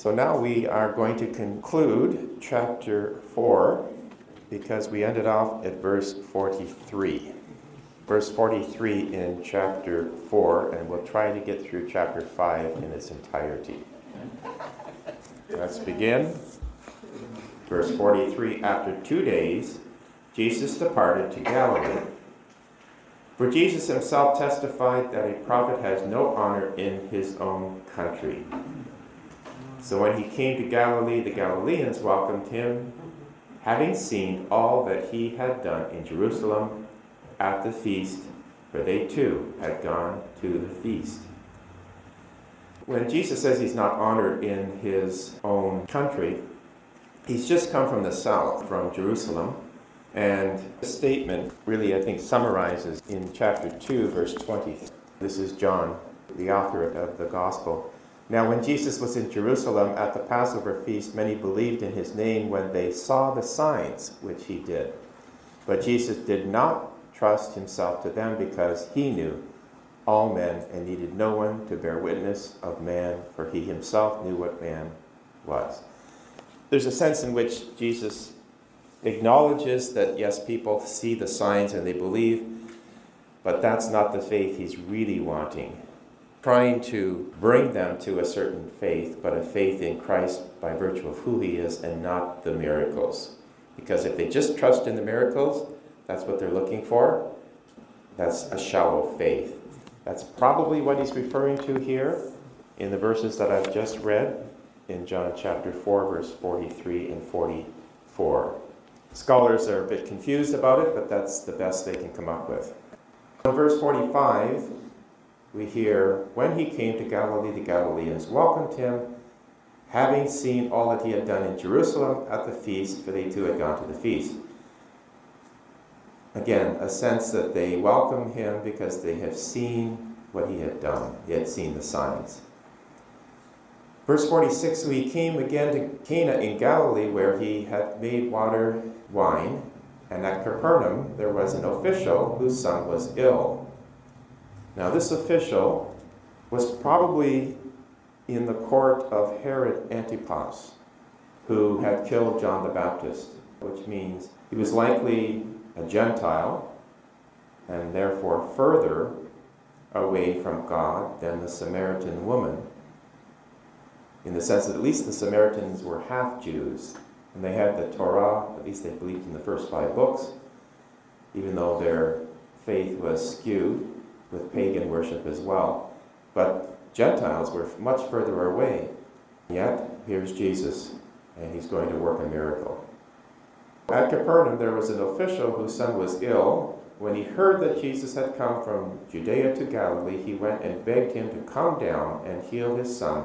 So now we are going to conclude chapter 4 because we ended off at verse 43. Verse 43 in chapter 4, and we'll try to get through chapter 5 in its entirety. Let's begin. Verse 43 After two days, Jesus departed to Galilee. For Jesus himself testified that a prophet has no honor in his own country. So when he came to Galilee, the Galileans welcomed him, having seen all that he had done in Jerusalem at the feast, for they too had gone to the feast. When Jesus says he's not honored in his own country, he's just come from the south, from Jerusalem. And the statement really, I think, summarizes in chapter 2, verse 20. This is John, the author of the gospel. Now, when Jesus was in Jerusalem at the Passover feast, many believed in his name when they saw the signs which he did. But Jesus did not trust himself to them because he knew all men and needed no one to bear witness of man, for he himself knew what man was. There's a sense in which Jesus acknowledges that, yes, people see the signs and they believe, but that's not the faith he's really wanting trying to bring them to a certain faith, but a faith in Christ by virtue of who he is and not the miracles. Because if they just trust in the miracles, that's what they're looking for, that's a shallow faith. That's probably what he's referring to here in the verses that I've just read in John chapter 4, verse 43 and 44. Scholars are a bit confused about it, but that's the best they can come up with. In verse 45, we hear, When he came to Galilee, the Galileans welcomed him, having seen all that he had done in Jerusalem at the feast, for they too had gone to the feast. Again, a sense that they welcome him because they have seen what he had done, they had seen the signs. Verse 46 So he came again to Cana in Galilee, where he had made water wine, and at Capernaum there was an official whose son was ill. Now, this official was probably in the court of Herod Antipas, who had killed John the Baptist, which means he was likely a Gentile and therefore further away from God than the Samaritan woman, in the sense that at least the Samaritans were half Jews and they had the Torah, at least they believed in the first five books, even though their faith was skewed with pagan worship as well. But Gentiles were much further away. Yet, here's Jesus, and he's going to work a miracle. At Capernaum, there was an official whose son was ill. When he heard that Jesus had come from Judea to Galilee, he went and begged him to come down and heal his son,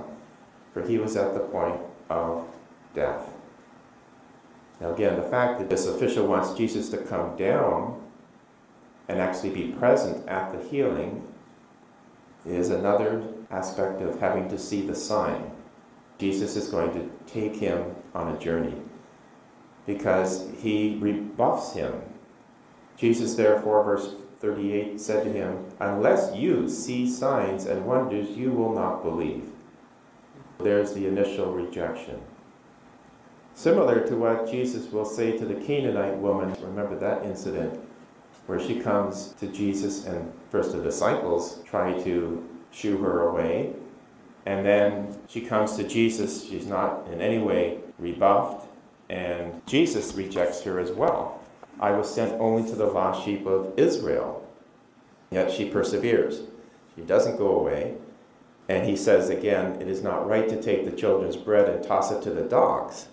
for he was at the point of death. Now, again, the fact that this official wants Jesus to come down and actually be present at the healing is another aspect of having to see the sign. Jesus is going to take him on a journey because he rebuffs him. Jesus, therefore, verse 38, said to him, Unless you see signs and wonders, you will not believe. There's the initial rejection. Similar to what Jesus will say to the Canaanite woman, remember that incident where she comes to Jesus, and first the disciples try to shoo her away. And then she comes to Jesus. She's not in any way rebuffed. And Jesus rejects her as well. I was sent only to the lost sheep of Israel. Yet she perseveres. She doesn't go away. And he says again, It is not right to take the children's bread and toss it to the dogs.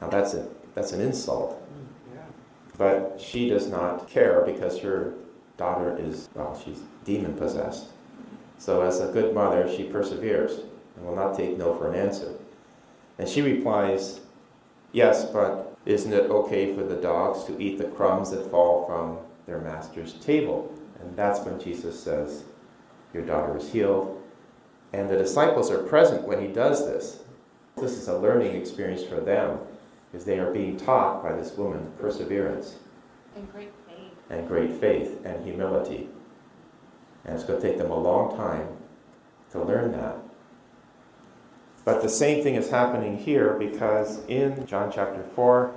Now that's, a, that's an insult. But she does not care because her daughter is, well, she's demon possessed. So, as a good mother, she perseveres and will not take no for an answer. And she replies, Yes, but isn't it okay for the dogs to eat the crumbs that fall from their master's table? And that's when Jesus says, Your daughter is healed. And the disciples are present when he does this. This is a learning experience for them is they are being taught by this woman perseverance and great faith and great faith and humility. And it's going to take them a long time to learn that. But the same thing is happening here because in John chapter 4,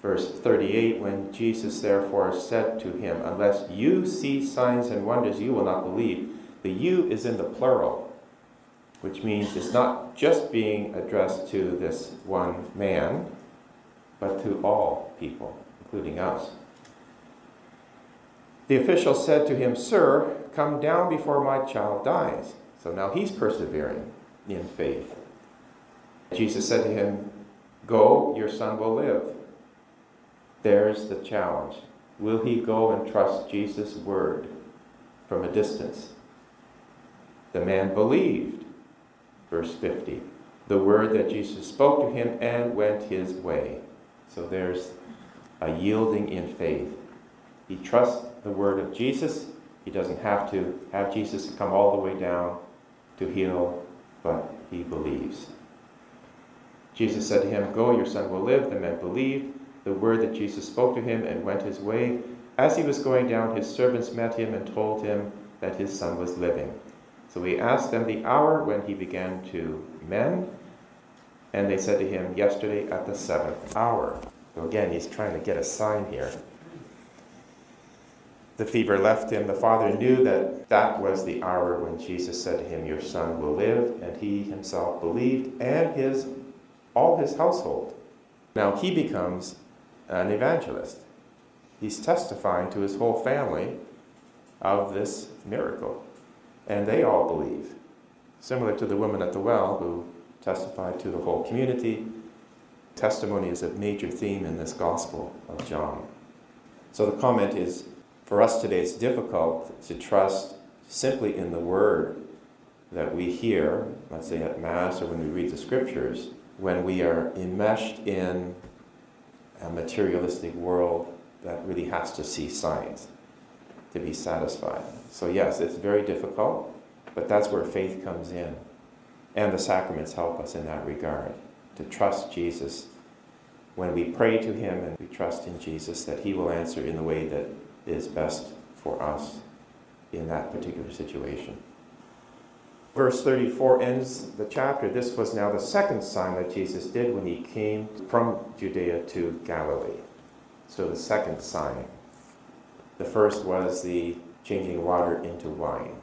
verse 38, when Jesus therefore said to him, Unless you see signs and wonders, you will not believe. The you is in the plural, which means it's not just being addressed to this one man, but to all people, including us. The official said to him, Sir, come down before my child dies. So now he's persevering in faith. Jesus said to him, Go, your son will live. There's the challenge. Will he go and trust Jesus' word from a distance? The man believed, verse 50, the word that Jesus spoke to him and went his way. So there's a yielding in faith. He trusts the word of Jesus. He doesn't have to have Jesus come all the way down to heal, but he believes. Jesus said to him, Go, your son will live. The man believed the word that Jesus spoke to him and went his way. As he was going down, his servants met him and told him that his son was living. So he asked them the hour when he began to mend, and they said to him, Yesterday at the seventh hour. So again, he's trying to get a sign here. The fever left him. The father knew that that was the hour when Jesus said to him, Your son will live. And he himself believed, and his all his household. Now he becomes an evangelist. He's testifying to his whole family of this miracle. And they all believe, similar to the woman at the well who testified to the whole community. Testimony is a major theme in this Gospel of John. So the comment is for us today, it's difficult to trust simply in the word that we hear, let's say at Mass or when we read the scriptures, when we are enmeshed in a materialistic world that really has to see signs to be satisfied. So, yes, it's very difficult, but that's where faith comes in. And the sacraments help us in that regard to trust Jesus. When we pray to Him and we trust in Jesus, that He will answer in the way that is best for us in that particular situation. Verse 34 ends the chapter. This was now the second sign that Jesus did when he came from Judea to Galilee. So the second sign. The first was the changing water into wine.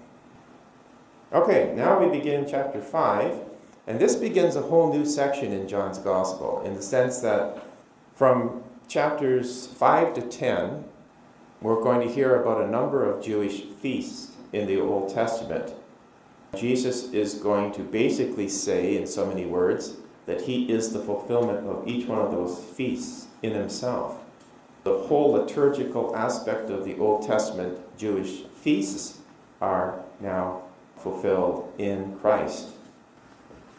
Okay, now we begin chapter 5, and this begins a whole new section in John's Gospel in the sense that from chapters 5 to 10, we're going to hear about a number of Jewish feasts in the Old Testament Jesus is going to basically say, in so many words, that he is the fulfillment of each one of those feasts in himself. The whole liturgical aspect of the Old Testament Jewish feasts are now fulfilled in Christ.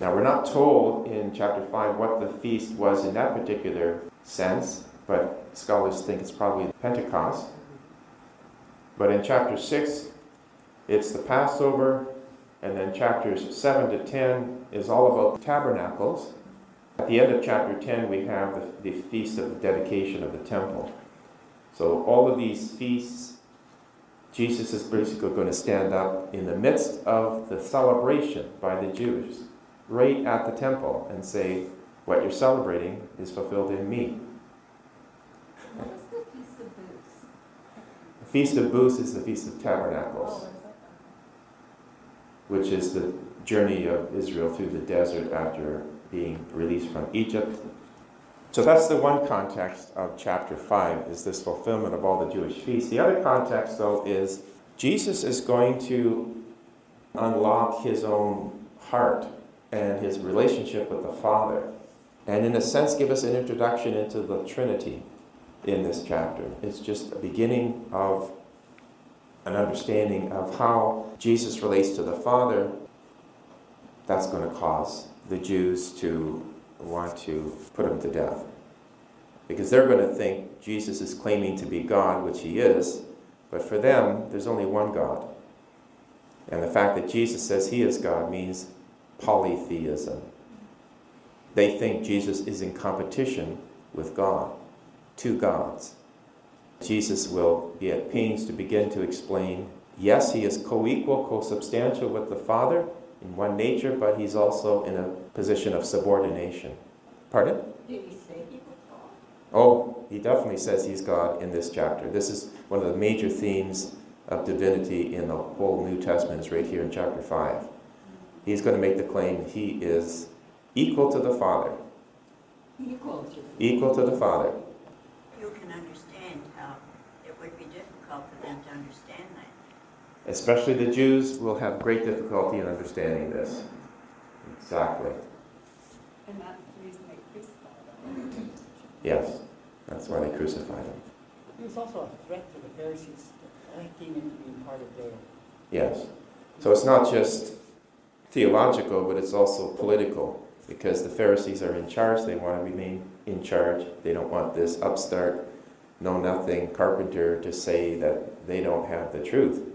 Now, we're not told in chapter 5 what the feast was in that particular sense, but scholars think it's probably Pentecost. But in chapter 6, it's the Passover, and then chapters 7 to 10 is all about the tabernacles. At the end of chapter 10, we have the, the feast of the dedication of the temple. So, all of these feasts, Jesus is basically going to stand up in the midst of the celebration by the Jews, right at the temple, and say, What you're celebrating is fulfilled in me. What is the Feast of Booths? The Feast of Booths is the Feast of Tabernacles. Oh, which is the journey of Israel through the desert after being released from Egypt. So that's the one context of chapter 5 is this fulfillment of all the Jewish feasts. The other context though is Jesus is going to unlock his own heart and his relationship with the Father and in a sense give us an introduction into the Trinity in this chapter. It's just a beginning of an understanding of how Jesus relates to the Father, that's going to cause the Jews to want to put him to death. Because they're going to think Jesus is claiming to be God, which he is, but for them, there's only one God. And the fact that Jesus says he is God means polytheism. They think Jesus is in competition with God, two gods. Jesus will be at pains to begin to explain yes, he is co equal, co substantial with the Father, in one nature, but he's also in a position of subordination. Pardon? Did he say he was God? Oh, he definitely says he's God in this chapter. This is one of the major themes of divinity in the whole New Testament, is right here in chapter 5. He's going to make the claim he is equal to the Father. Equal to. Equal to the Father. You can understand how it would be difficult for them to understand that. Especially the Jews will have great difficulty in understanding this. Exactly. And that's the reason they crucified him. Yes, that's why they crucified him. He was also a threat to the Pharisees, electing him to being part of their. Yes. So it's not just theological, but it's also political because the Pharisees are in charge. They want to remain in charge. They don't want this upstart, know nothing carpenter to say that they don't have the truth.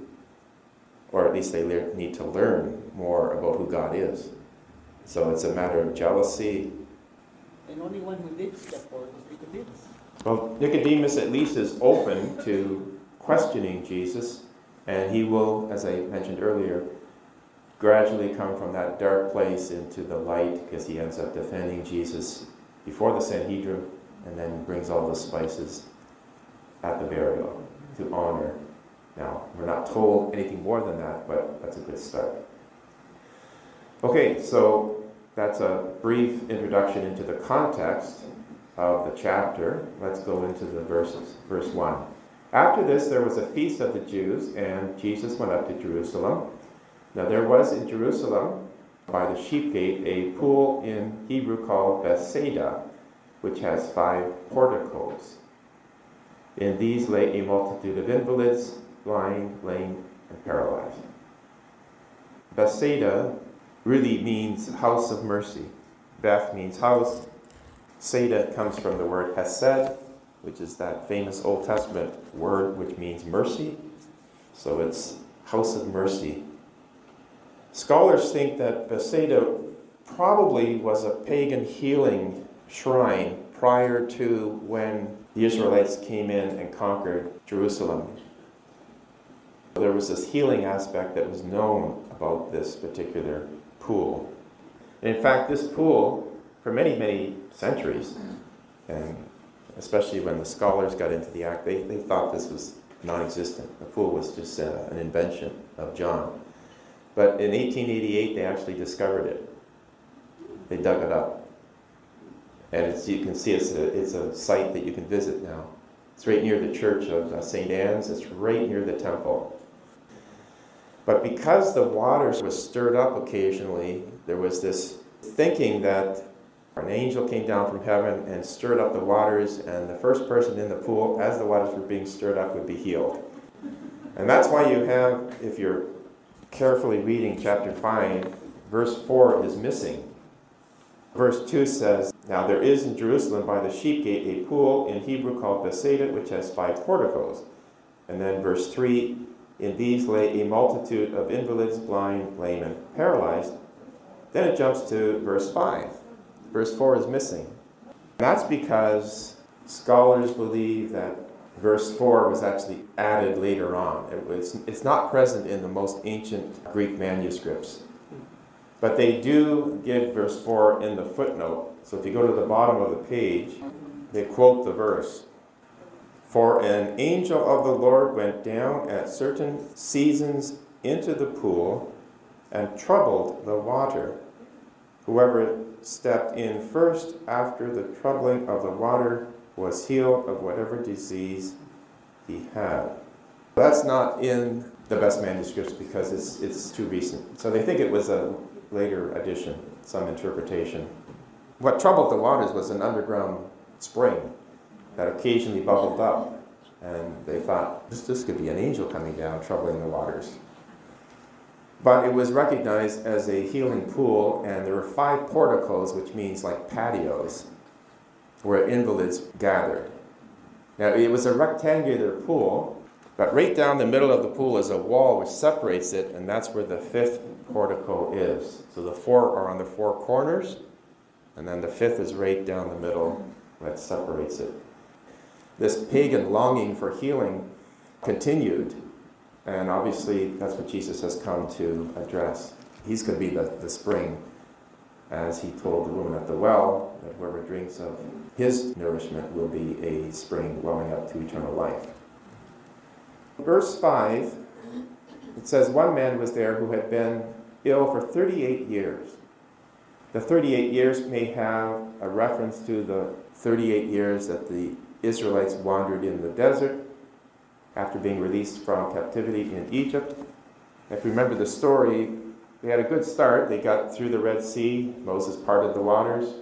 Or at least they le- need to learn more about who God is. So it's a matter of jealousy. And only one who did step forward was Nicodemus. Well, Nicodemus at least is open to questioning Jesus, and he will, as I mentioned earlier, gradually come from that dark place into the light because he ends up defending Jesus before the Sanhedrin and then brings all the spices at the burial to honor. Now, we're not told anything more than that, but that's a good start. Okay, so that's a brief introduction into the context of the chapter. Let's go into the verses. Verse 1. After this, there was a feast of the Jews, and Jesus went up to Jerusalem. Now, there was in Jerusalem, by the sheep gate, a pool in Hebrew called Bethsaida, which has five porticos. In these lay a multitude of invalids, blind, lame, and paralyzed. Bethsaida really means house of mercy. Beth means house. Seda comes from the word hesed, which is that famous Old Testament word which means mercy. So it's house of mercy. Scholars think that Bethsaida probably was a pagan healing shrine prior to when the Israelites came in and conquered Jerusalem. There was this healing aspect that was known about this particular pool. And in fact, this pool, for many, many centuries, and especially when the scholars got into the act, they, they thought this was non existent. The pool was just uh, an invention of John. But in 1888, they actually discovered it. They dug it up. And it's, you can see it's a, it's a site that you can visit now. It's right near the church of uh, St. Anne's, it's right near the temple. But because the waters was stirred up occasionally, there was this thinking that an angel came down from heaven and stirred up the waters, and the first person in the pool, as the waters were being stirred up, would be healed. And that's why you have, if you're carefully reading chapter 5, verse 4 is missing. Verse 2 says, Now there is in Jerusalem by the sheep gate a pool in Hebrew called Bethsaida, which has five porticos. And then verse 3 In these lay a multitude of invalids, blind, lame, and paralyzed. Then it jumps to verse 5. Verse 4 is missing. That's because scholars believe that verse 4 was actually added later on. It was, it's not present in the most ancient Greek manuscripts. But they do give verse 4 in the footnote. So if you go to the bottom of the page, they quote the verse. For an angel of the Lord went down at certain seasons into the pool and troubled the water. Whoever stepped in first after the troubling of the water was healed of whatever disease he had. That's not in the best manuscripts because it's, it's too recent. So they think it was a later addition, some interpretation. What troubled the waters was an underground spring that occasionally bubbled up. And they thought, this, this could be an angel coming down, troubling the waters. But it was recognized as a healing pool, and there were five porticos, which means like patios, where invalids gathered. Now, it was a rectangular pool, but right down the middle of the pool is a wall which separates it, and that's where the fifth portico is. So the four are on the four corners, and then the fifth is right down the middle that separates it. This pagan longing for healing continued, and obviously that's what Jesus has come to address. He's going to be the, the spring, as he told the woman at the well, that whoever drinks of his nourishment will be a spring welling up to eternal life. Verse 5, it says, One man was there who had been ill for 38 years. The 38 years may have a reference to the 38 years that the Israelites wandered in the desert after being released from captivity in Egypt. If you remember the story, they had a good start. They got through the Red Sea, Moses parted the waters.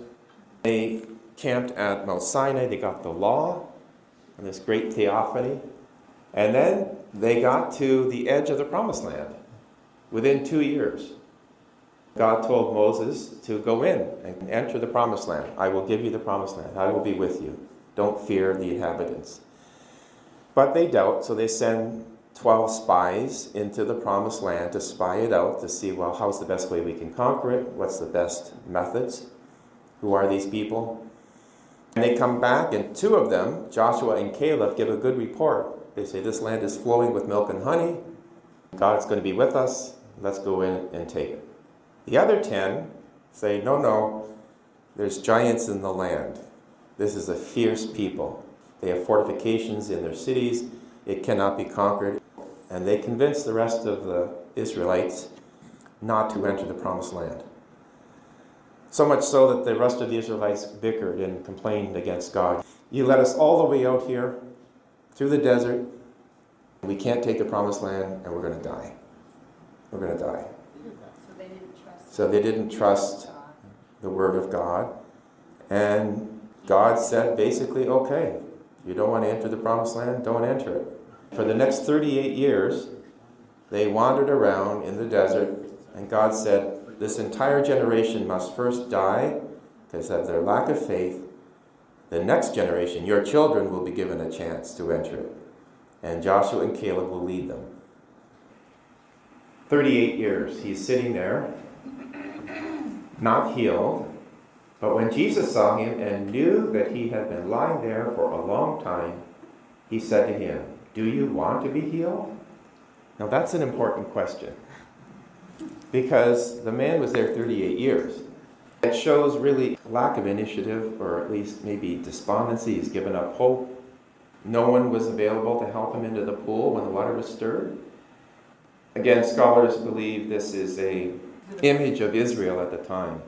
They camped at Mount Sinai, they got the law and this great theophany. And then they got to the edge of the promised land within two years. God told Moses to go in and enter the promised land. I will give you the promised land. I will be with you. Don't fear the inhabitants. But they doubt, so they send 12 spies into the promised land to spy it out to see, well, how's the best way we can conquer it? What's the best methods? Who are these people? And they come back, and two of them, Joshua and Caleb, give a good report. They say, This land is flowing with milk and honey. God's going to be with us. Let's go in and take it. The other ten say, No, no, there's giants in the land. This is a fierce people. They have fortifications in their cities, it cannot be conquered. And they convince the rest of the Israelites not to enter the promised land. So much so that the rest of the Israelites bickered and complained against God. You led us all the way out here through the desert. We can't take the promised land and we're going to die. We're going to die. So they didn't trust. So they didn't trust the word of God. And God said basically, okay, you don't want to enter the promised land, don't enter it. For the next 38 years, they wandered around in the desert, and God said, This entire generation must first die because of their lack of faith. The next generation, your children, will be given a chance to enter it. And Joshua and Caleb will lead them. 38 years, he's sitting there, not healed. But when Jesus saw him and knew that he had been lying there for a long time, he said to him, Do you want to be healed? Now that's an important question because the man was there 38 years. It shows really lack of initiative, or at least maybe despondency. He's given up hope. No one was available to help him into the pool when the water was stirred. Again, scholars believe this is a image of Israel at the time.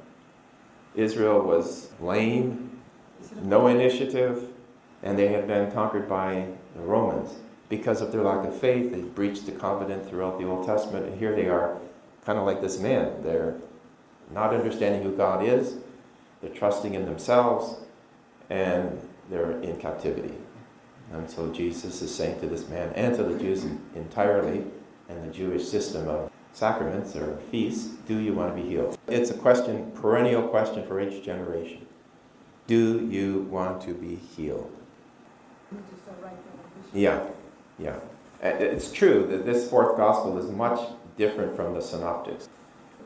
Israel was lame, no initiative, and they had been conquered by the Romans. Because of their lack of faith, they breached the covenant throughout the Old Testament, and here they are, kind of like this man. They're not understanding who God is, they're trusting in themselves, and they're in captivity. And so Jesus is saying to this man and to the Jews entirely, and the Jewish system of sacraments or feasts, do you want to be healed? It's a question, perennial question for each generation. Do you want to be healed? Yeah, yeah. It's true that this fourth gospel is much different from the synoptics.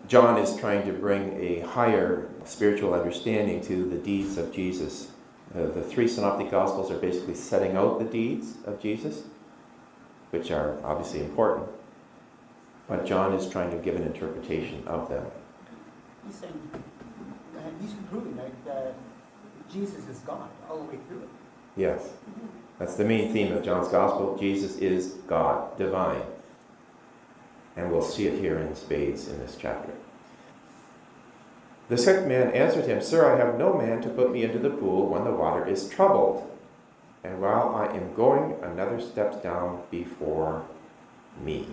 John is trying to bring a higher spiritual understanding to the deeds of Jesus. Uh, the three synoptic gospels are basically setting out the deeds of Jesus, which are obviously important. But John is trying to give an interpretation of them. He's saying, uh, he's proving that uh, Jesus is God all the way through it. Yes. That's the main theme of John's Gospel. Jesus is God, divine. And we'll see it here in spades in this chapter. The sick man answered him, Sir, I have no man to put me into the pool when the water is troubled. And while I am going, another steps down before me.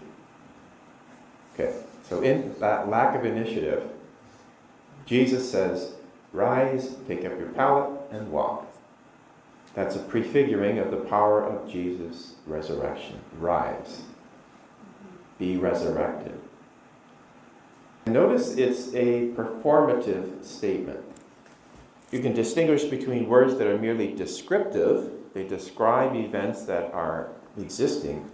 Okay, so in that lack of initiative, Jesus says, Rise, pick up your pallet, and walk. That's a prefiguring of the power of Jesus' resurrection. Rise, be resurrected. Notice it's a performative statement. You can distinguish between words that are merely descriptive, they describe events that are existing,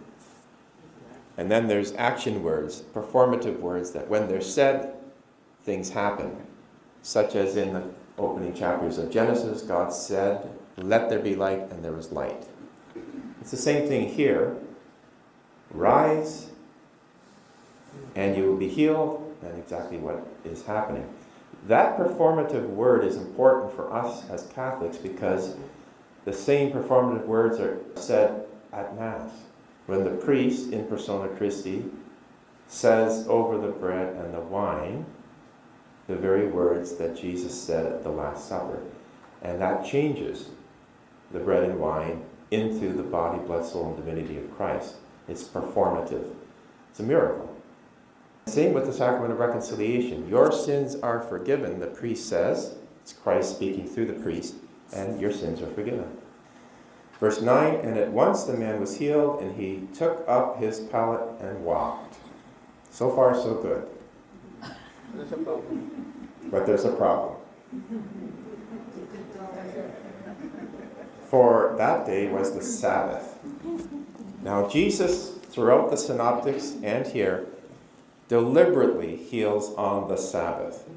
and then there's action words, performative words that when they're said, things happen. Such as in the opening chapters of Genesis, God said, Let there be light, and there was light. It's the same thing here. Rise, and you will be healed, and exactly what is happening. That performative word is important for us as Catholics because the same performative words are said at Mass. When the priest in persona Christi says over the bread and the wine the very words that Jesus said at the Last Supper. And that changes the bread and wine into the body, blood, soul, and divinity of Christ. It's performative. It's a miracle. Same with the sacrament of reconciliation. Your sins are forgiven, the priest says. It's Christ speaking through the priest, and your sins are forgiven. Verse 9 And at once the man was healed, and he took up his pallet and walked. So far, so good. There's. But there's a problem. For that day was the Sabbath. Now, Jesus, throughout the synoptics and here, deliberately heals on the Sabbath.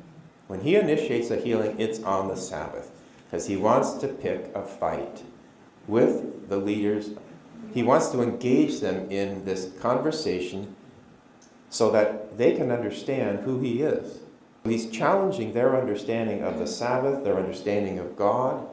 When he initiates a healing, it's on the Sabbath because he wants to pick a fight with the leaders. He wants to engage them in this conversation so that they can understand who he is. He's challenging their understanding of the Sabbath, their understanding of God,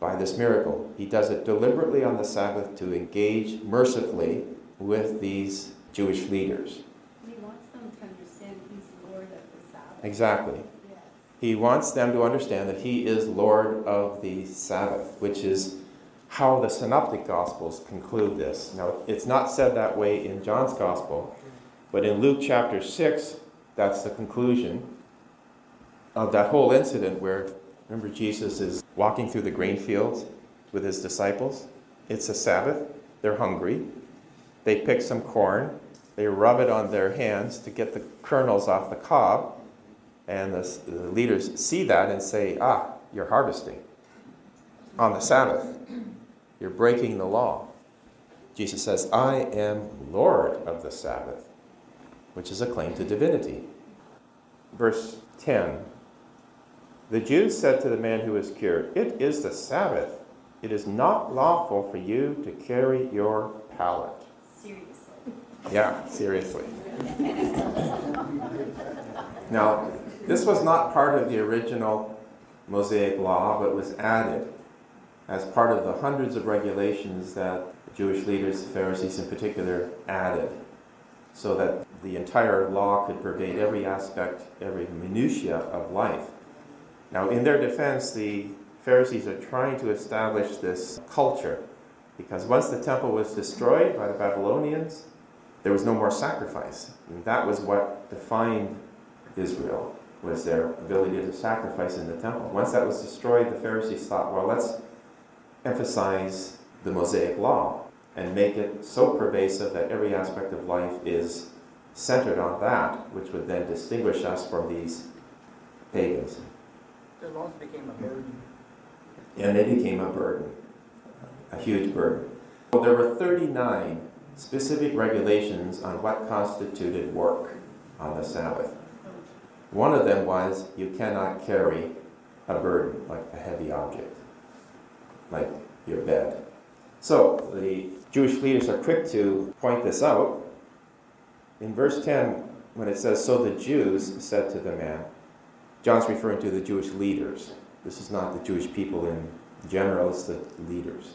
by this miracle. He does it deliberately on the Sabbath to engage mercifully with these Jewish leaders. He wants them to understand he's Lord of the Sabbath. Exactly. Yes. He wants them to understand that he is Lord of the Sabbath, which is how the Synoptic Gospels conclude this. Now, it's not said that way in John's Gospel, but in Luke chapter 6, that's the conclusion of that whole incident where, remember, Jesus is walking through the grain fields with his disciples. It's a Sabbath. They're hungry. They pick some corn. They rub it on their hands to get the kernels off the cob. And the, the leaders see that and say, Ah, you're harvesting on the Sabbath. You're breaking the law. Jesus says, I am Lord of the Sabbath, which is a claim to divinity. Verse 10 The Jews said to the man who was cured, It is the Sabbath. It is not lawful for you to carry your pallet. Seriously. Yeah, seriously. Now, this was not part of the original Mosaic law, but was added as part of the hundreds of regulations that Jewish leaders, Pharisees in particular, added, so that the entire law could pervade every aspect, every minutitia of life. Now, in their defense, the Pharisees are trying to establish this culture because once the temple was destroyed by the Babylonians, there was no more sacrifice. And that was what defined Israel, was their ability to sacrifice in the temple. Once that was destroyed, the Pharisees thought, well, let's emphasize the Mosaic law and make it so pervasive that every aspect of life is centered on that, which would then distinguish us from these pagans. The laws became a burden. And it became a burden, a huge burden. Well, there were 39 specific regulations on what constituted work on the Sabbath. One of them was you cannot carry a burden, like a heavy object, like your bed. So the Jewish leaders are quick to point this out. In verse 10, when it says, So the Jews said to the man, John's referring to the Jewish leaders. This is not the Jewish people in general, it's the leaders.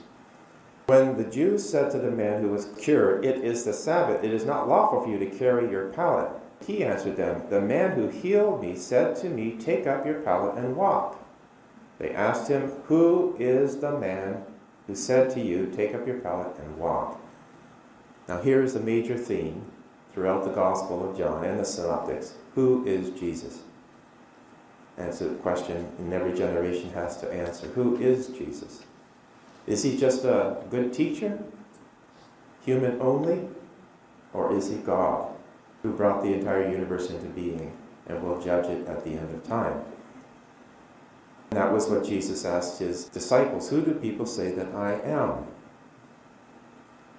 When the Jews said to the man who was cured, It is the Sabbath, it is not lawful for you to carry your pallet. He answered them, The man who healed me said to me, Take up your pallet and walk. They asked him, Who is the man who said to you, Take up your pallet and walk? Now, here is the major theme throughout the Gospel of John and the Synoptics Who is Jesus? And it's a question in every generation has to answer. Who is Jesus? Is he just a good teacher? Human only? Or is he God who brought the entire universe into being and will judge it at the end of time? That was what Jesus asked his disciples Who do people say that I am?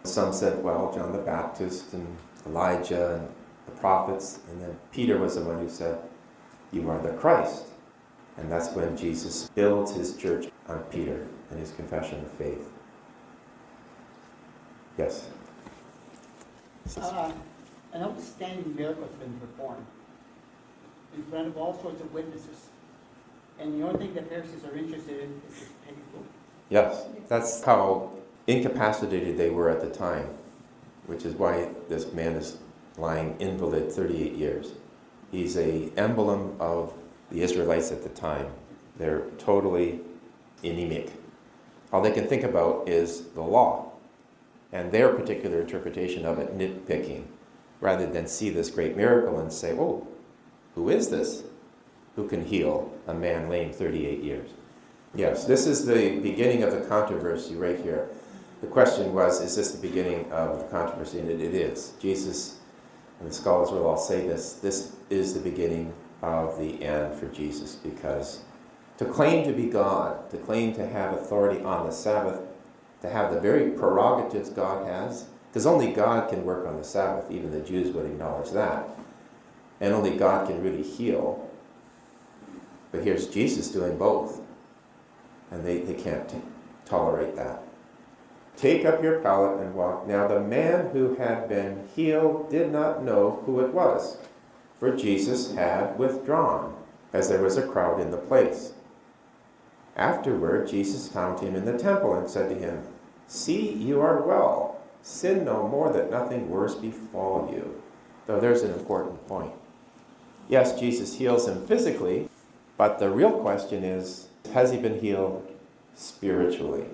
Some said, well, John the Baptist and Elijah and the prophets. And then Peter was the one who said, You are the Christ. And that's when Jesus builds his church on Peter and his confession of faith. Yes? Uh, an outstanding miracle has been performed. in front of all sorts of witnesses. And the only thing the Pharisees are interested in is. Yes, that's how incapacitated they were at the time, which is why this man is lying invalid 38 years. He's a emblem of the Israelites at the time. They're totally anemic. All they can think about is the law and their particular interpretation of it, nitpicking, rather than see this great miracle and say, oh, who is this who can heal a man lame 38 years? Yes, this is the beginning of the controversy right here. The question was, is this the beginning of the controversy? And it, it is. Jesus, and the scholars will all say this, this is the beginning of the end for Jesus because to claim to be God, to claim to have authority on the Sabbath, to have the very prerogatives God has, because only God can work on the Sabbath, even the Jews would acknowledge that, and only God can really heal. But here's Jesus doing both, and they, they can't t- tolerate that. Take up your pallet and walk. Now, the man who had been healed did not know who it was, for Jesus had withdrawn, as there was a crowd in the place. Afterward, Jesus found him in the temple and said to him, See, you are well. Sin no more that nothing worse befall you. Though there's an important point. Yes, Jesus heals him physically, but the real question is has he been healed spiritually?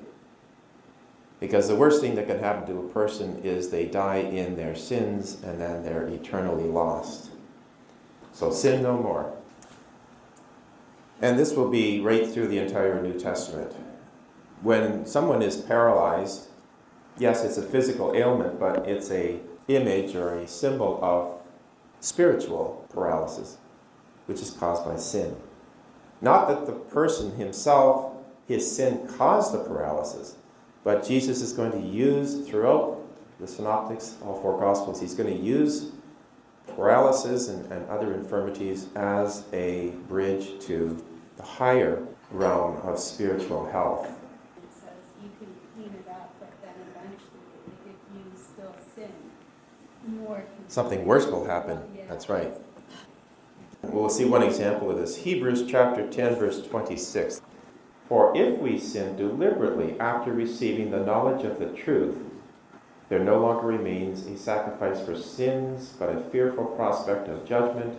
Because the worst thing that can happen to a person is they die in their sins and then they're eternally lost. So sin no more. And this will be right through the entire New Testament. When someone is paralyzed, yes, it's a physical ailment, but it's a image or a symbol of spiritual paralysis, which is caused by sin. Not that the person himself, his sin caused the paralysis, but Jesus is going to use throughout the synoptics, all four gospels, he's going to use paralysis and, and other infirmities as a bridge to the higher realm of spiritual health. It says you can clean it up, but then eventually, if you still sin, more. Something worse will happen. That's right. We'll see one example of this. Hebrews chapter 10, verse 26. For if we sin deliberately after receiving the knowledge of the truth, there no longer remains a sacrifice for sins, but a fearful prospect of judgment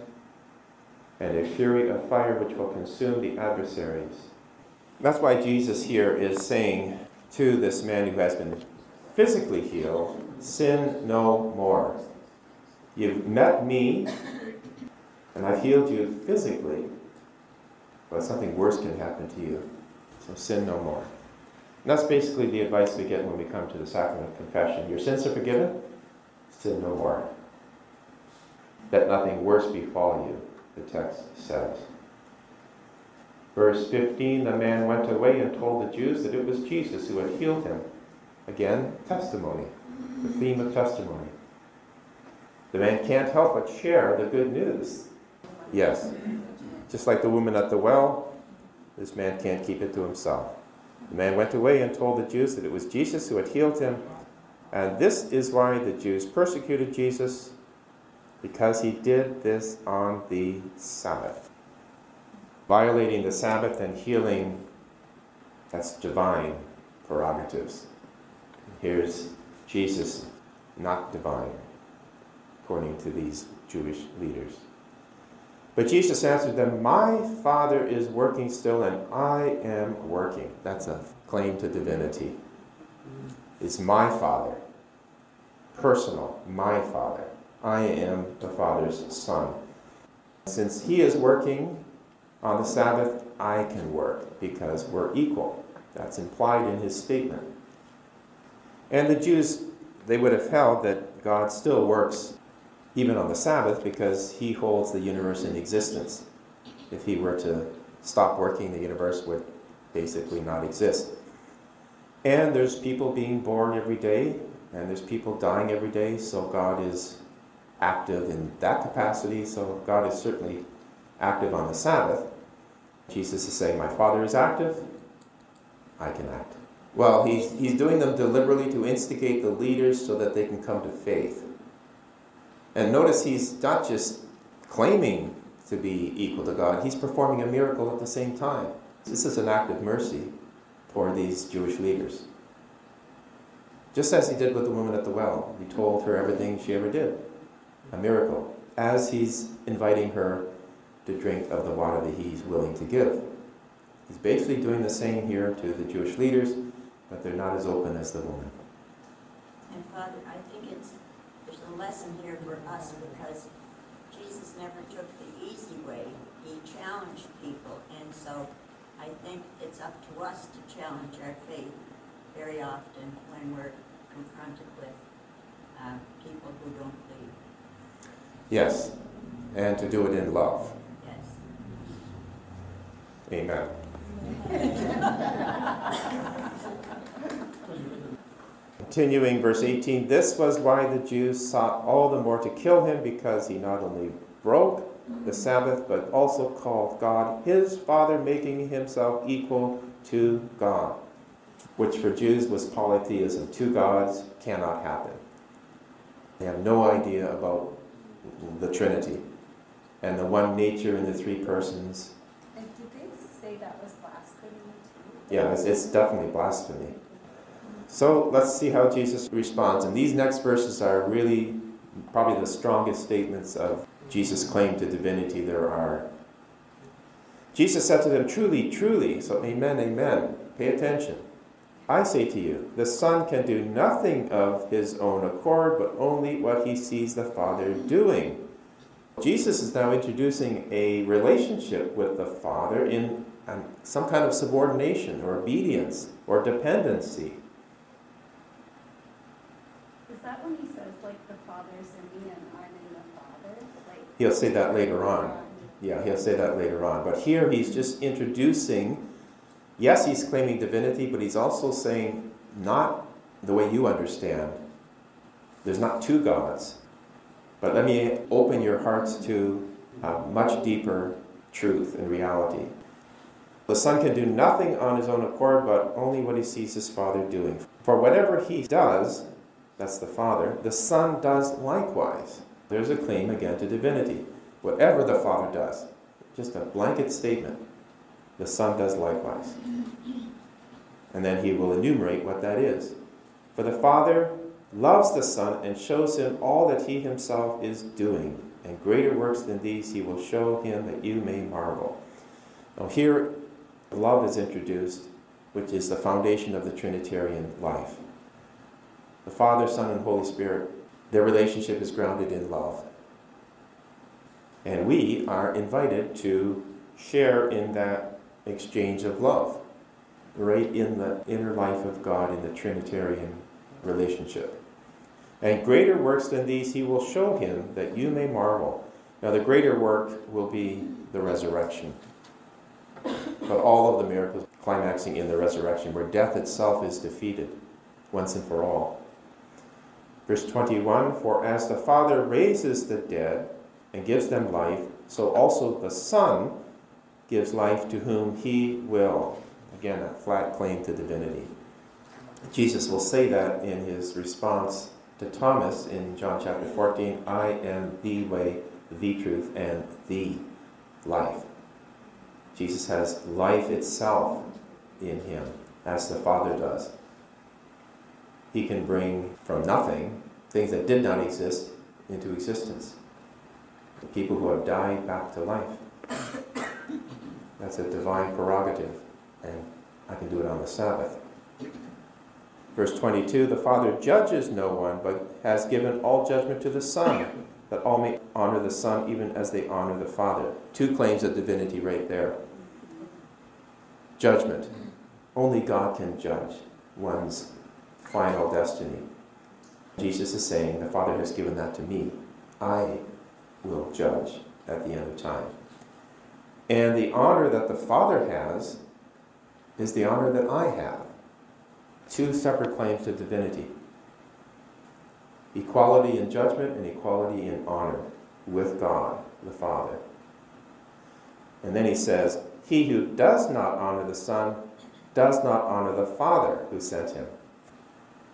and a fury of fire which will consume the adversaries. That's why Jesus here is saying to this man who has been physically healed, Sin no more. You've met me, and I've healed you physically, but something worse can happen to you. So sin no more. And that's basically the advice we get when we come to the sacrament of confession. Your sins are forgiven, sin no more. That nothing worse befall you, the text says. Verse 15 The man went away and told the Jews that it was Jesus who had healed him. Again, testimony, the theme of testimony. The man can't help but share the good news. Yes. Just like the woman at the well, this man can't keep it to himself. The man went away and told the Jews that it was Jesus who had healed him. And this is why the Jews persecuted Jesus, because he did this on the Sabbath. Violating the Sabbath and healing, that's divine prerogatives. Here's Jesus, not divine, according to these Jewish leaders. But Jesus answered them, My Father is working still, and I am working. That's a claim to divinity. It's my Father. Personal, my Father. I am the Father's Son. Since He is working on the Sabbath, I can work because we're equal. That's implied in His statement. And the Jews, they would have held that God still works even on the Sabbath because he holds the universe in existence. If he were to stop working, the universe would basically not exist. And there's people being born every day, and there's people dying every day, so God is active in that capacity, so God is certainly active on the Sabbath. Jesus is saying, My Father is active, I can act. Well, he's, he's doing them deliberately to instigate the leaders so that they can come to faith. And notice he's not just claiming to be equal to God. He's performing a miracle at the same time. This is an act of mercy for these Jewish leaders. Just as he did with the woman at the well, he told her everything she ever did. A miracle. As he's inviting her to drink of the water that he's willing to give. He's basically doing the same here to the Jewish leaders, but they're not as open as the woman. And Father, I think it's, a lesson here for us because Jesus never took the easy way. He challenged people, and so I think it's up to us to challenge our faith very often when we're confronted with uh, people who don't believe. Yes, and to do it in love. Yes. Amen. Continuing verse 18 This was why the Jews sought all the more to kill him, because he not only broke the Sabbath, but also called God his Father, making himself equal to God, which for Jews was polytheism. Two gods cannot happen. They have no idea about the Trinity and the one nature in the three persons. And did they say that was blasphemy too? Yeah, it's, it's definitely blasphemy. So let's see how Jesus responds. And these next verses are really probably the strongest statements of Jesus' claim to divinity there are. Jesus said to them, Truly, truly, so amen, amen. Pay attention. I say to you, the Son can do nothing of his own accord, but only what he sees the Father doing. Jesus is now introducing a relationship with the Father in some kind of subordination or obedience or dependency. That when he says like the Father's in me and I'm in the Father? Like He'll say that later on. Um, yeah, he'll say that later on. But here he's just introducing, yes, he's claiming divinity, but he's also saying, not the way you understand. There's not two gods. But let me open your hearts to a much deeper truth and reality. The Son can do nothing on his own accord, but only what he sees his Father doing. For whatever he does, that's the Father, the Son does likewise. There's a claim again to divinity. Whatever the Father does, just a blanket statement, the Son does likewise. And then he will enumerate what that is. For the Father loves the Son and shows him all that he himself is doing, and greater works than these he will show him that you may marvel. Now, here, love is introduced, which is the foundation of the Trinitarian life. The Father, Son, and Holy Spirit, their relationship is grounded in love. And we are invited to share in that exchange of love, right in the inner life of God in the Trinitarian relationship. And greater works than these he will show him that you may marvel. Now, the greater work will be the resurrection. But all of the miracles climaxing in the resurrection, where death itself is defeated once and for all. Verse 21 For as the Father raises the dead and gives them life, so also the Son gives life to whom he will. Again, a flat claim to divinity. Jesus will say that in his response to Thomas in John chapter 14 I am the way, the truth, and the life. Jesus has life itself in him, as the Father does. He can bring from nothing things that did not exist into existence. People who have died back to life. That's a divine prerogative, and I can do it on the Sabbath. Verse 22 The Father judges no one, but has given all judgment to the Son, that all may honor the Son even as they honor the Father. Two claims of divinity right there. Judgment. Only God can judge one's final destiny. Jesus is saying, The Father has given that to me. I will judge at the end of time. And the honor that the Father has is the honor that I have. Two separate claims to divinity equality in judgment and equality in honor with God the Father. And then he says, He who does not honor the Son does not honor the Father who sent him.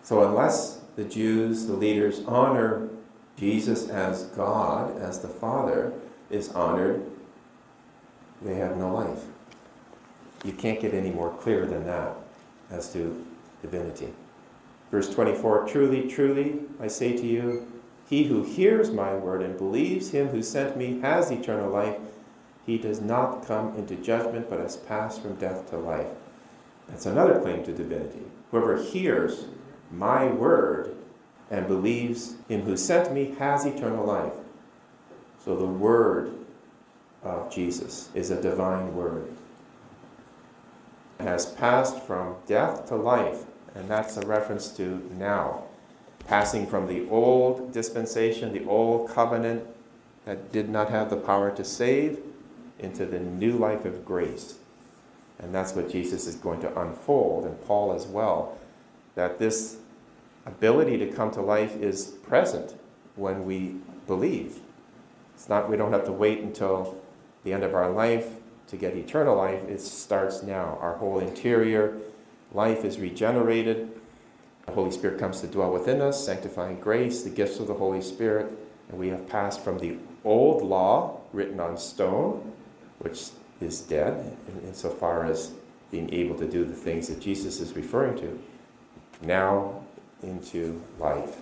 So, unless the Jews, the leaders, honor Jesus as God, as the Father is honored, they have no life. You can't get any more clear than that as to divinity. Verse 24 Truly, truly, I say to you, he who hears my word and believes him who sent me has eternal life. He does not come into judgment, but has passed from death to life. That's another claim to divinity. Whoever hears my word and believes him who sent me has eternal life. So the word of Jesus is a divine word. It has passed from death to life, and that's a reference to now. Passing from the old dispensation, the old covenant that did not have the power to save, into the new life of grace. And that's what Jesus is going to unfold, and Paul as well, that this ability to come to life is present when we believe. It's not, we don't have to wait until the end of our life to get eternal life. It starts now. Our whole interior life is regenerated. The Holy Spirit comes to dwell within us, sanctifying grace, the gifts of the Holy Spirit, and we have passed from the old law written on stone, which is dead insofar as being able to do the things that Jesus is referring to, now into life.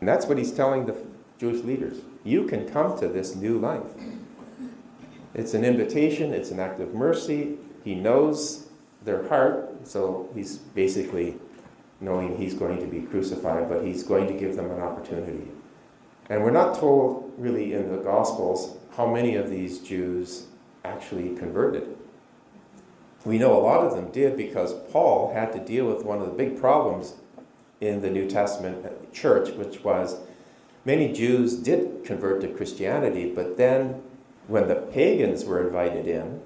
And that's what he's telling the Jewish leaders. You can come to this new life. It's an invitation, it's an act of mercy. He knows their heart, so he's basically knowing he's going to be crucified, but he's going to give them an opportunity. And we're not told really in the Gospels how many of these Jews actually converted. We know a lot of them did because Paul had to deal with one of the big problems in the New Testament church, which was many Jews did convert to Christianity, but then when the pagans were invited in,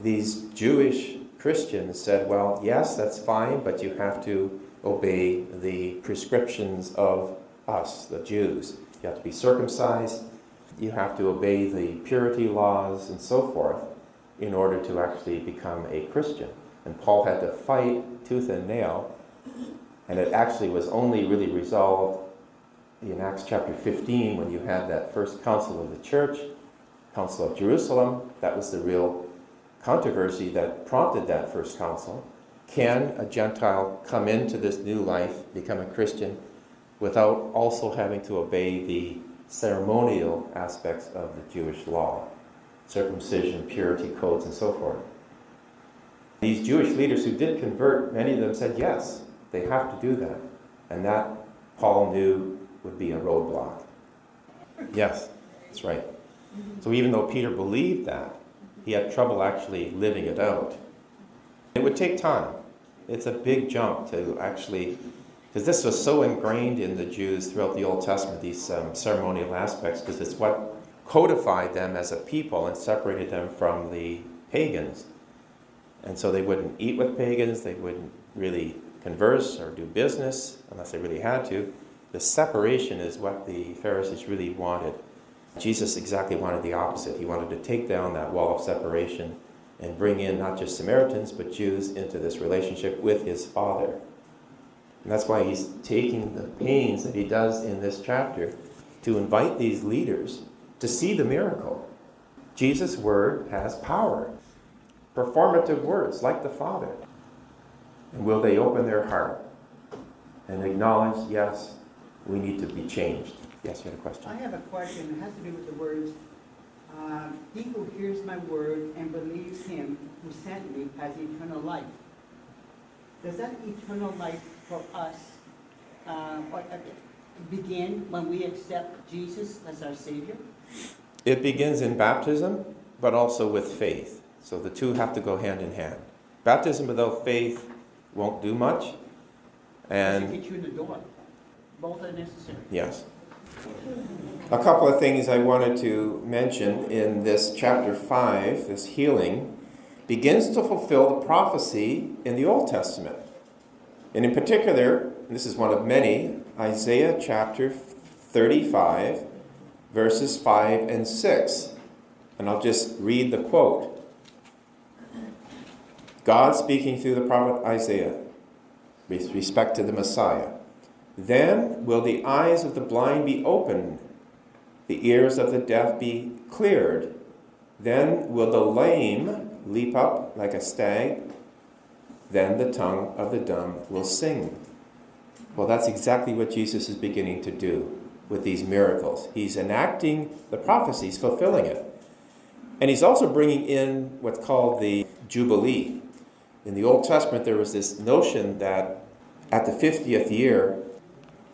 these Jewish Christians said, Well, yes, that's fine, but you have to obey the prescriptions of us, the Jews. You have to be circumcised, you have to obey the purity laws, and so forth in order to actually become a Christian. And Paul had to fight tooth and nail, and it actually was only really resolved in Acts chapter 15 when you had that first council of the church, Council of Jerusalem. That was the real controversy that prompted that first council. Can a Gentile come into this new life, become a Christian, without also having to obey the ceremonial aspects of the Jewish law? Circumcision, purity codes, and so forth. These Jewish leaders who did convert, many of them said yes, they have to do that. And that Paul knew would be a roadblock. Yes, that's right. So even though Peter believed that, he had trouble actually living it out. It would take time. It's a big jump to actually, because this was so ingrained in the Jews throughout the Old Testament, these um, ceremonial aspects, because it's what codified them as a people and separated them from the pagans. And so they wouldn't eat with pagans, they wouldn't really converse or do business unless they really had to. The separation is what the Pharisees really wanted. Jesus exactly wanted the opposite. He wanted to take down that wall of separation and bring in not just Samaritans, but Jews into this relationship with his Father. And that's why he's taking the pains that he does in this chapter to invite these leaders to see the miracle. Jesus' word has power. Performative words like the Father. And will they open their heart and acknowledge, yes, we need to be changed? Yes, you had a question. I have a question. It has to do with the words, uh, He who hears my word and believes him who sent me has eternal life. Does that eternal life for us uh, uh begin when we accept Jesus as our Savior? It begins in baptism, but also with faith. So the two have to go hand in hand. Baptism without faith won't do much. And get you in the door. Both are necessary. Yes. A couple of things I wanted to mention in this chapter 5, this healing, begins to fulfill the prophecy in the Old Testament. And in particular, and this is one of many, Isaiah chapter 35 verses 5 and 6. And I'll just read the quote. God speaking through the prophet Isaiah with respect to the Messiah. Then will the eyes of the blind be opened, the ears of the deaf be cleared, Then will the lame leap up like a stag. Then the tongue of the dumb will sing. Well, that's exactly what Jesus is beginning to do with these miracles. He's enacting the prophecies, fulfilling it. And he's also bringing in what's called the Jubilee. In the Old Testament, there was this notion that at the 50th year,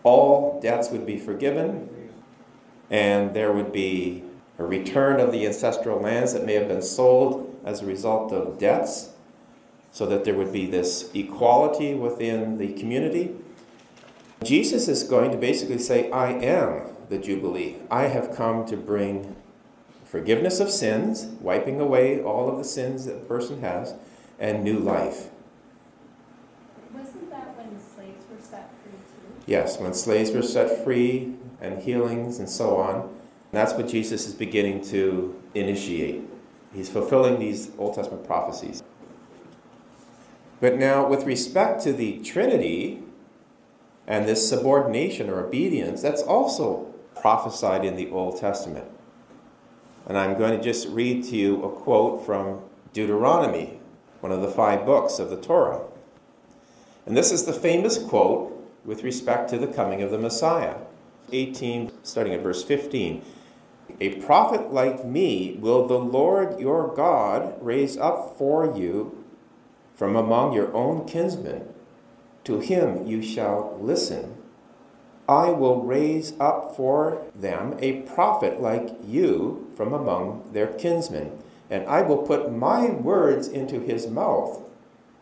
all debts would be forgiven, and there would be a return of the ancestral lands that may have been sold as a result of debts, so that there would be this equality within the community. Jesus is going to basically say, I am the Jubilee. I have come to bring forgiveness of sins, wiping away all of the sins that a person has, and new life. Wasn't that when slaves were set free too? Yes, when slaves were set free and healings and so on. That's what Jesus is beginning to initiate. He's fulfilling these Old Testament prophecies. But now, with respect to the Trinity and this subordination or obedience, that's also prophesied in the Old Testament. And I'm going to just read to you a quote from Deuteronomy, one of the five books of the Torah. And this is the famous quote with respect to the coming of the Messiah. 18, starting at verse 15. A prophet like me will the Lord your God raise up for you from among your own kinsmen. To him you shall listen. I will raise up for them a prophet like you from among their kinsmen, and I will put my words into his mouth.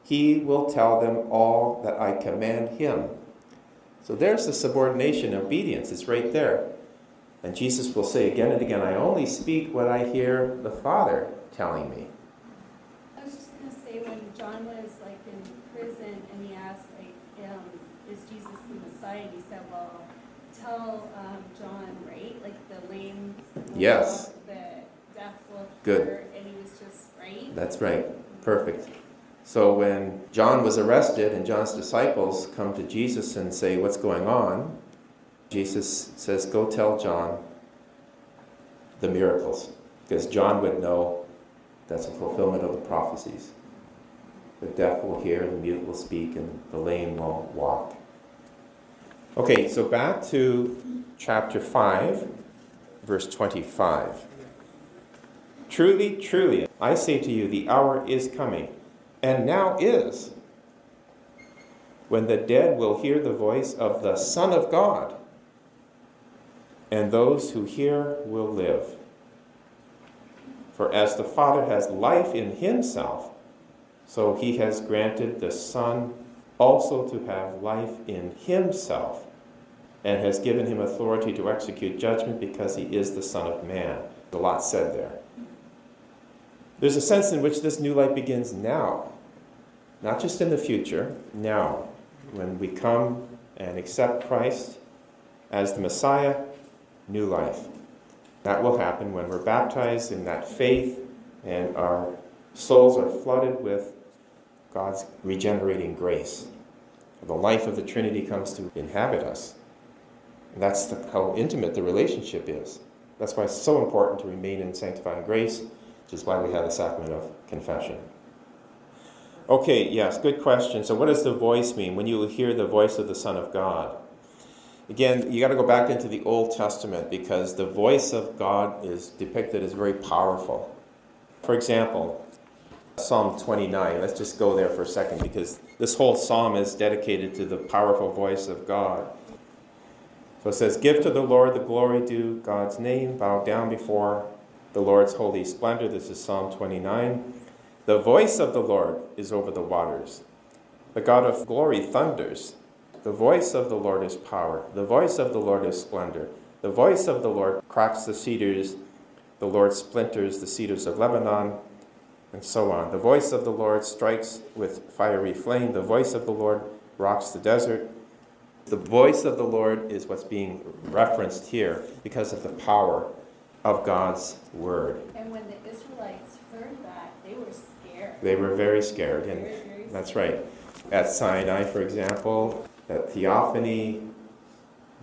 He will tell them all that I command him. So there's the subordination, obedience. It's right there. And Jesus will say again and again, I only speak what I hear the Father telling me. I was just gonna say, when John was like in prison and he asked is Jesus the Messiah? And he said, well, tell, um, John, right? Like the lame. Yes. The deaf will Good. hear, and he was just, right? That's right. Perfect. So when John was arrested and John's disciples come to Jesus and say, What's going on? Jesus says, Go tell John the miracles. Because John would know that's a fulfillment of the prophecies. The deaf will hear, the mute will speak, and the lame will walk. Okay, so back to chapter 5, verse 25. Truly, truly, I say to you, the hour is coming, and now is, when the dead will hear the voice of the Son of God, and those who hear will live. For as the Father has life in himself, so he has granted the Son also to have life in himself, and has given him authority to execute judgment because he is the Son of Man. A lot said there. There's a sense in which this new life begins now, not just in the future, now, when we come and accept Christ as the Messiah, new life. That will happen when we're baptized in that faith and our souls are flooded with God's regenerating grace. The life of the Trinity comes to inhabit us. And that's the, how intimate the relationship is. That's why it's so important to remain in sanctifying grace, which is why we have the sacrament of confession. Okay, yes, good question. So, what does the voice mean when you hear the voice of the Son of God? Again, you got to go back into the Old Testament because the voice of God is depicted as very powerful. For example, Psalm 29. Let's just go there for a second because this whole psalm is dedicated to the powerful voice of God. So it says, Give to the Lord the glory due God's name, bow down before the Lord's holy splendor. This is Psalm 29. The voice of the Lord is over the waters. The God of glory thunders. The voice of the Lord is power. The voice of the Lord is splendor. The voice of the Lord cracks the cedars. The Lord splinters the cedars of Lebanon, and so on. The voice of the Lord strikes with fiery flame. The voice of the Lord rocks the desert. The voice of the Lord is what's being referenced here because of the power of God's word. And when the Israelites heard that, they were scared. They were very scared, and Very, very that's right. At Sinai, for example, at Theophany,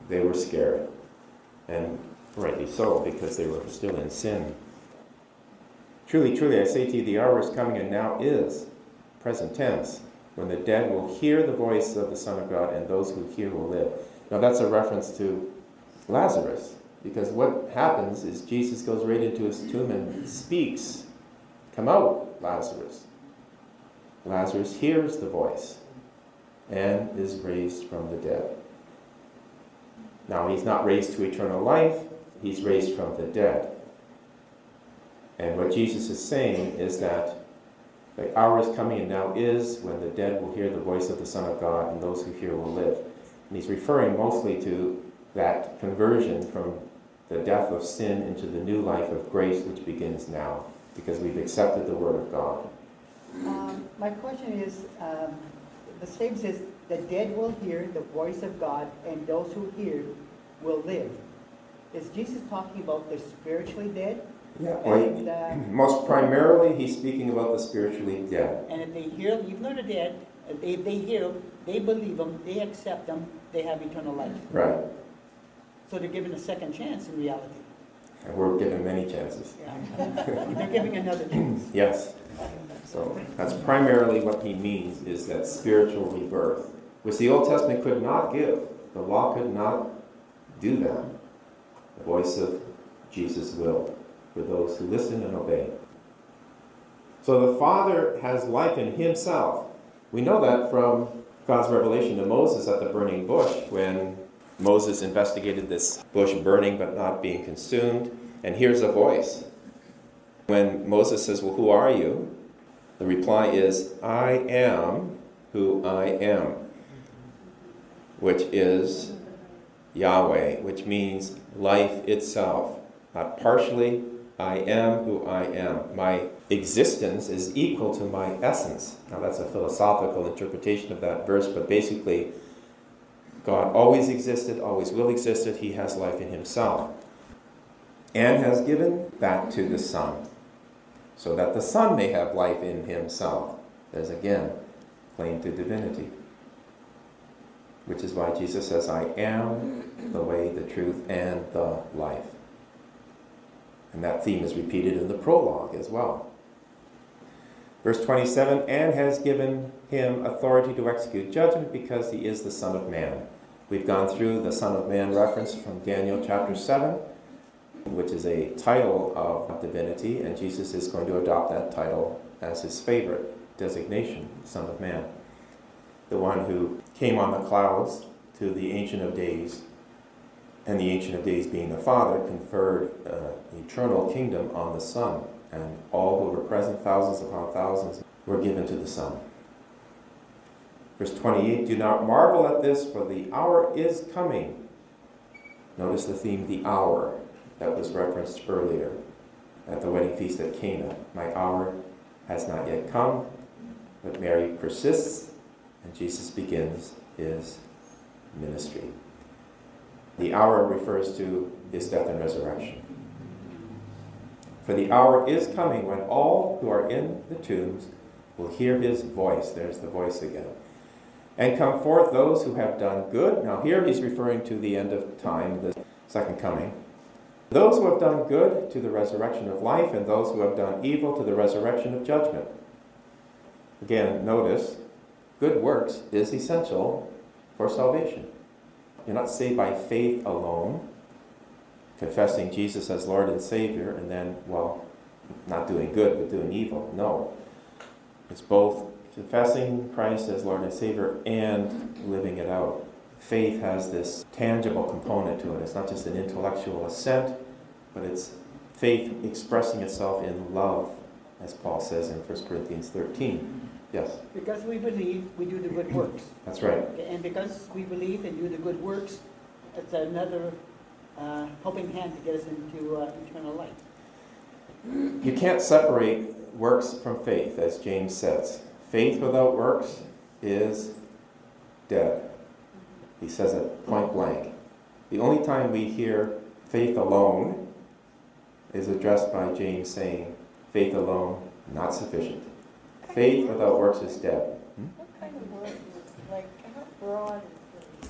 they were scared. And rightly so, because they were still in sin. Truly, truly, I say to you, the hour is coming and now is, present tense, when the dead will hear the voice of the Son of God, and those who hear will live. Now, that's a reference to Lazarus, because what happens is Jesus goes right into his tomb and speaks, Come out, Lazarus. Lazarus hears the voice and is raised from the dead. Now, he's not raised to eternal life, he's raised from the dead. And what Jesus is saying is that the hour is coming and now is when the dead will hear the voice of the Son of God, and those who hear will live. And he's referring mostly to that conversion from the death of sin into the new life of grace which begins now, because we've accepted the Word of God. Um, My question is, um, the statement says, "The dead will hear the voice of God, and those who hear will live." Is Jesus talking about the spiritually dead? Yeah. And, uh, Most primarily, he's speaking about the spiritually dead. and if they hear, even though they're dead, if they, they hear them, they believe them, they accept them, they have eternal life. Right. So they're given a second chance in reality. And we're given many chances. They're giving another chance. Yes. So that's primarily what he means is that spiritual rebirth, which the Old Testament could not give. The law could not do that. The voice of Jesus will for those who listen and obey. So the Father has life in himself. We know that from God's revelation to Moses at the burning bush when Moses investigated this bush burning but not being consumed and hears a voice. When Moses says, Well, who are you? The reply is, I am who I am, which is Yahweh, which means life itself. Not partially, I am who I am. My existence is equal to my essence. Now, that's a philosophical interpretation of that verse, but basically, God always existed, always will existed. He has life in himself and has given that to the Son so that the Son may have life in himself. There's again claim to divinity. Which is why Jesus says, I am the way, the truth, and the life. And that theme is repeated in the prologue as well. Verse 27 and has given him authority to execute judgment because he is the Son of Man. We've gone through the Son of Man reference from Daniel chapter 7 which is a title of divinity, and Jesus is going to adopt that title as his favorite designation, Son of Man. The one who came on the clouds to the Ancient of Days, and the Ancient of Days being the Father, conferred uh, eternal kingdom on the Son, and all who were present, thousands upon thousands, were given to the Son. Verse 28 Do not marvel at this, for the hour is coming. Notice the theme, the hour that was referenced earlier at the wedding feast at Cana. My hour has not yet come, but Mary persists, and Jesus begins his ministry. The hour refers to his death and resurrection. For the hour is coming when all who are in the tombs will hear his voice. There's the voice again. And come forth those who have done good. Now, here he's referring to the end of time, the second coming those who have done good to the resurrection of life, and those who have done evil to the resurrection of judgment. Again, notice good works is essential for salvation. You're not saved by faith alone, confessing Jesus as Lord and Savior, and then, well, not doing good, but doing evil. No. It's both confessing Christ as Lord and Savior and living it out faith has this tangible component to it. It's not just an intellectual assent, but it's faith expressing itself in love, as Paul says in 1 Corinthians 13. Yes? Because we believe, we do the good works. That's right. And because we believe and do the good works, it's another uh, helping hand to get us into uh, eternal life. You can't separate works from faith, as James says. Faith without works is dead. He says it point blank. The only time we hear faith alone is addressed by James saying, faith alone, not sufficient. Faith without works is dead. Hmm? What kind of work, like, how broad is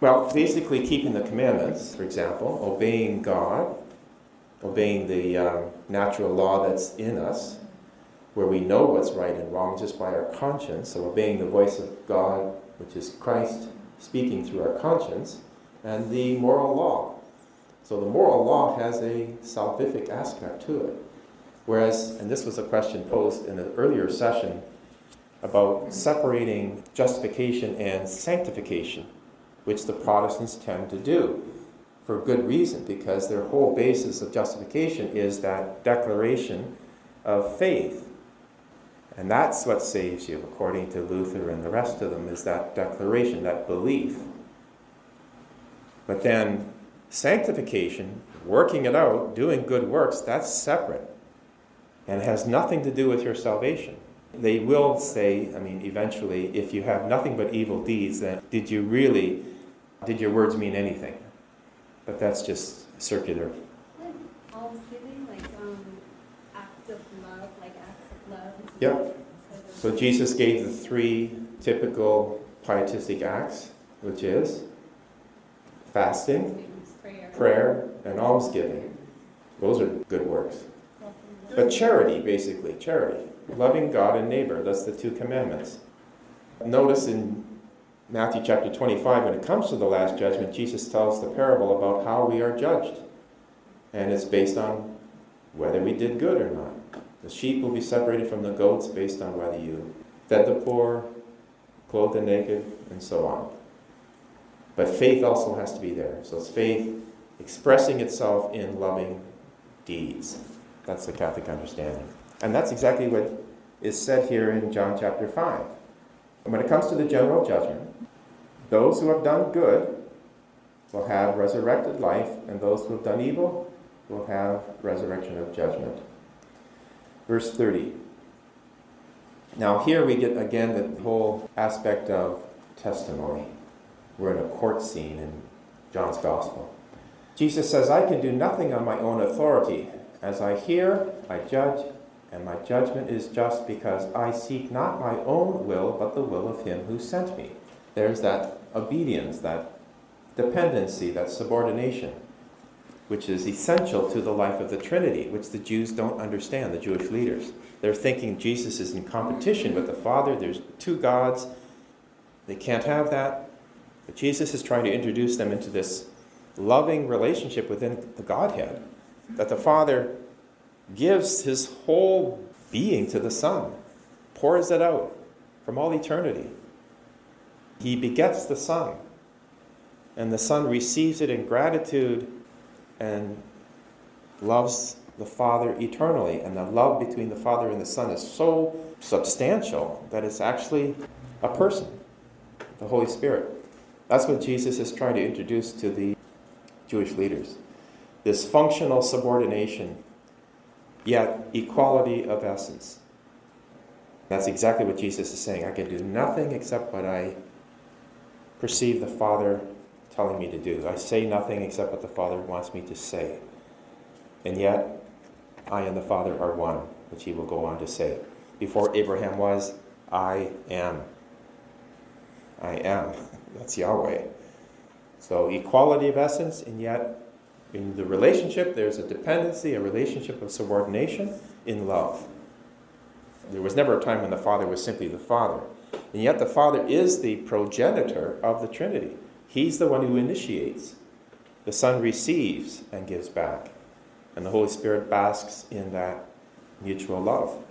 Well, basically keeping the commandments, for example, obeying God, obeying the um, natural law that's in us, where we know what's right and wrong just by our conscience, so obeying the voice of God, which is Christ speaking through our conscience, and the moral law. So the moral law has a salvific aspect to it. Whereas, and this was a question posed in an earlier session about separating justification and sanctification, which the Protestants tend to do for good reason, because their whole basis of justification is that declaration of faith. And that's what saves you, according to Luther and the rest of them, is that declaration, that belief. But then sanctification, working it out, doing good works, that's separate and has nothing to do with your salvation. They will say, I mean, eventually, if you have nothing but evil deeds, then did you really, did your words mean anything? But that's just circular. Like almsgiving, like um, act of love, like acts of love. Yep. So Jesus gave the three typical pietistic acts, which is fasting, Prayer. prayer, and almsgiving. Those are good works. But charity, basically, charity. Loving God and neighbor, that's the two commandments. Notice in Matthew chapter 25, when it comes to the last judgment, Jesus tells the parable about how we are judged. And it's based on whether we did good or not. The sheep will be separated from the goats based on whether you fed the poor, clothed the naked, and so on. But faith also has to be there. So it's faith expressing itself in loving deeds. That's the Catholic understanding. And that's exactly what is said here in John chapter 5. And when it comes to the general judgment, those who have done good will have resurrected life, and those who have done evil will have resurrection of judgment. Verse 30. Now, here we get again the whole aspect of testimony. We're in a court scene in John's Gospel. Jesus says, I can do nothing on my own authority. As I hear, I judge, and my judgment is just because I seek not my own will, but the will of him who sent me. There's that obedience, that dependency, that subordination, which is essential to the life of the Trinity, which the Jews don't understand, the Jewish leaders. They're thinking Jesus is in competition with the Father, there's two gods, they can't have that. But Jesus is trying to introduce them into this loving relationship within the Godhead, that the Father gives his whole being to the Son, pours it out from all eternity. He begets the Son, and the Son receives it in gratitude and loves the Father eternally. And the love between the Father and the Son is so substantial that it's actually a person, the Holy Spirit. That's what Jesus is trying to introduce to the Jewish leaders. This functional subordination, yet equality of essence. That's exactly what Jesus is saying. I can do nothing except what I perceive the Father telling me to do. I say nothing except what the Father wants me to say. And yet, I and the Father are one, which he will go on to say. Before Abraham was, I am. I am. That's Yahweh. So, equality of essence, and yet, in the relationship, there's a dependency, a relationship of subordination in love. There was never a time when the Father was simply the Father. And yet, the Father is the progenitor of the Trinity. He's the one who initiates. The Son receives and gives back. And the Holy Spirit basks in that mutual love.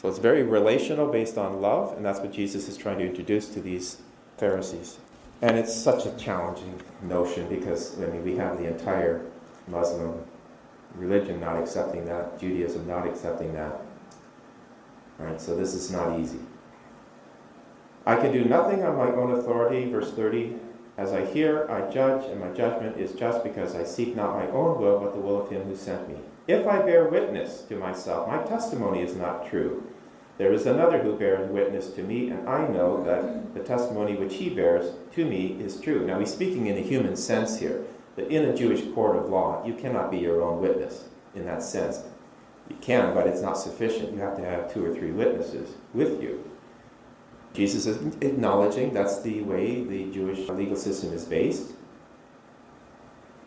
So it's very relational based on love, and that's what Jesus is trying to introduce to these Pharisees. And it's such a challenging notion because, I mean, we have the entire Muslim religion not accepting that, Judaism not accepting that. Right, so this is not easy. I can do nothing on my own authority, verse 30. As I hear, I judge, and my judgment is just because I seek not my own will, but the will of him who sent me. If I bear witness to myself, my testimony is not true. There is another who bears witness to me, and I know that the testimony which he bears to me is true. Now, he's speaking in a human sense here, that in a Jewish court of law, you cannot be your own witness in that sense. You can, but it's not sufficient. You have to have two or three witnesses with you. Jesus is acknowledging that's the way the Jewish legal system is based.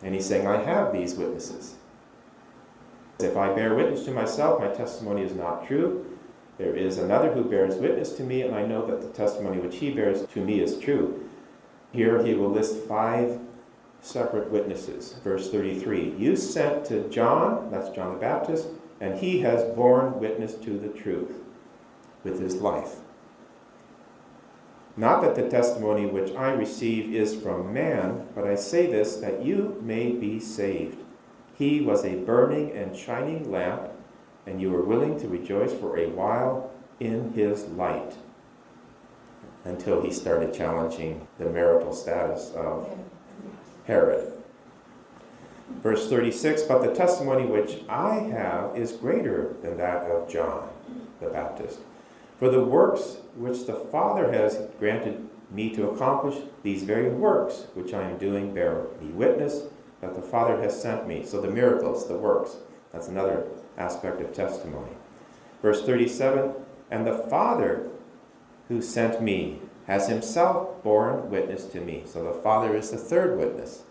And he's saying, I have these witnesses. If I bear witness to myself, my testimony is not true. There is another who bears witness to me, and I know that the testimony which he bears to me is true. Here he will list five separate witnesses. Verse 33 You sent to John, that's John the Baptist, and he has borne witness to the truth with his life. Not that the testimony which I receive is from man, but I say this that you may be saved. He was a burning and shining lamp, and you were willing to rejoice for a while in his light until he started challenging the marital status of Herod. Verse 36 But the testimony which I have is greater than that of John the Baptist. For the works which the Father has granted me to accomplish, these very works which I am doing bear me witness that the Father has sent me. So the miracles, the works, that's another aspect of testimony. Verse 37 And the Father who sent me has himself borne witness to me. So the Father is the third witness.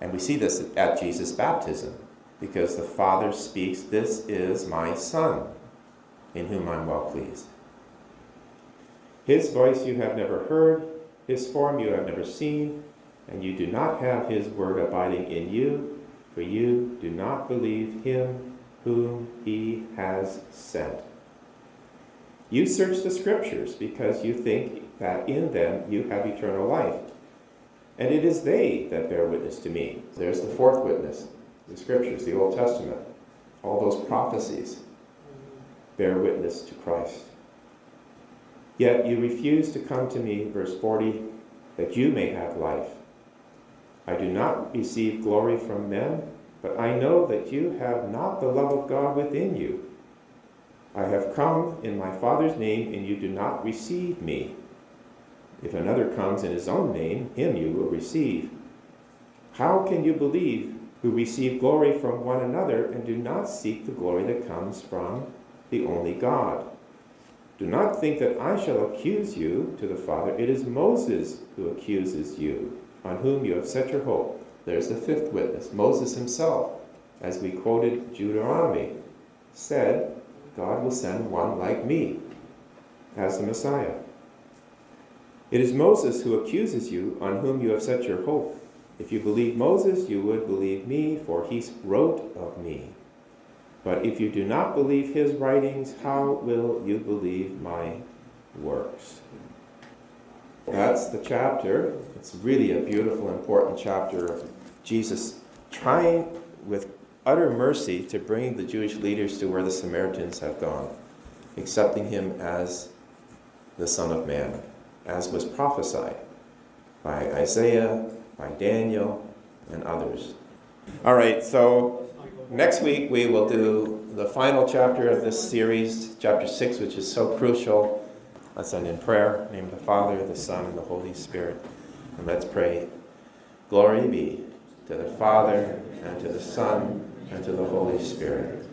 And we see this at Jesus' baptism because the Father speaks, This is my Son, in whom I'm well pleased. His voice you have never heard, his form you have never seen, and you do not have his word abiding in you, for you do not believe him whom he has sent. You search the scriptures because you think that in them you have eternal life. And it is they that bear witness to me. There's the fourth witness the scriptures, the Old Testament, all those prophecies bear witness to Christ. Yet you refuse to come to me, verse 40, that you may have life. I do not receive glory from men, but I know that you have not the love of God within you. I have come in my Father's name, and you do not receive me. If another comes in his own name, him you will receive. How can you believe who receive glory from one another and do not seek the glory that comes from the only God? Do not think that I shall accuse you to the Father. It is Moses who accuses you, on whom you have set your hope. There's the fifth witness, Moses himself, as we quoted Deuteronomy, said, God will send one like me as the Messiah. It is Moses who accuses you, on whom you have set your hope. If you believe Moses, you would believe me, for he wrote of me. But if you do not believe his writings, how will you believe my works? That's the chapter. It's really a beautiful, important chapter of Jesus trying with utter mercy to bring the Jewish leaders to where the Samaritans have gone, accepting him as the Son of Man, as was prophesied by Isaiah, by Daniel, and others. All right, so next week we will do the final chapter of this series, chapter 6, which is so crucial. Let's end in prayer. In the name of the Father, the Son, and the Holy Spirit. And let's pray. Glory be to the Father, and to the Son, and to the Holy Spirit,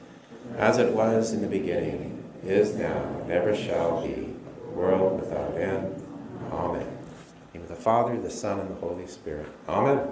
as it was in the beginning, is now, and ever shall be, world without end. Amen. In the name of the Father, the Son, and the Holy Spirit. Amen.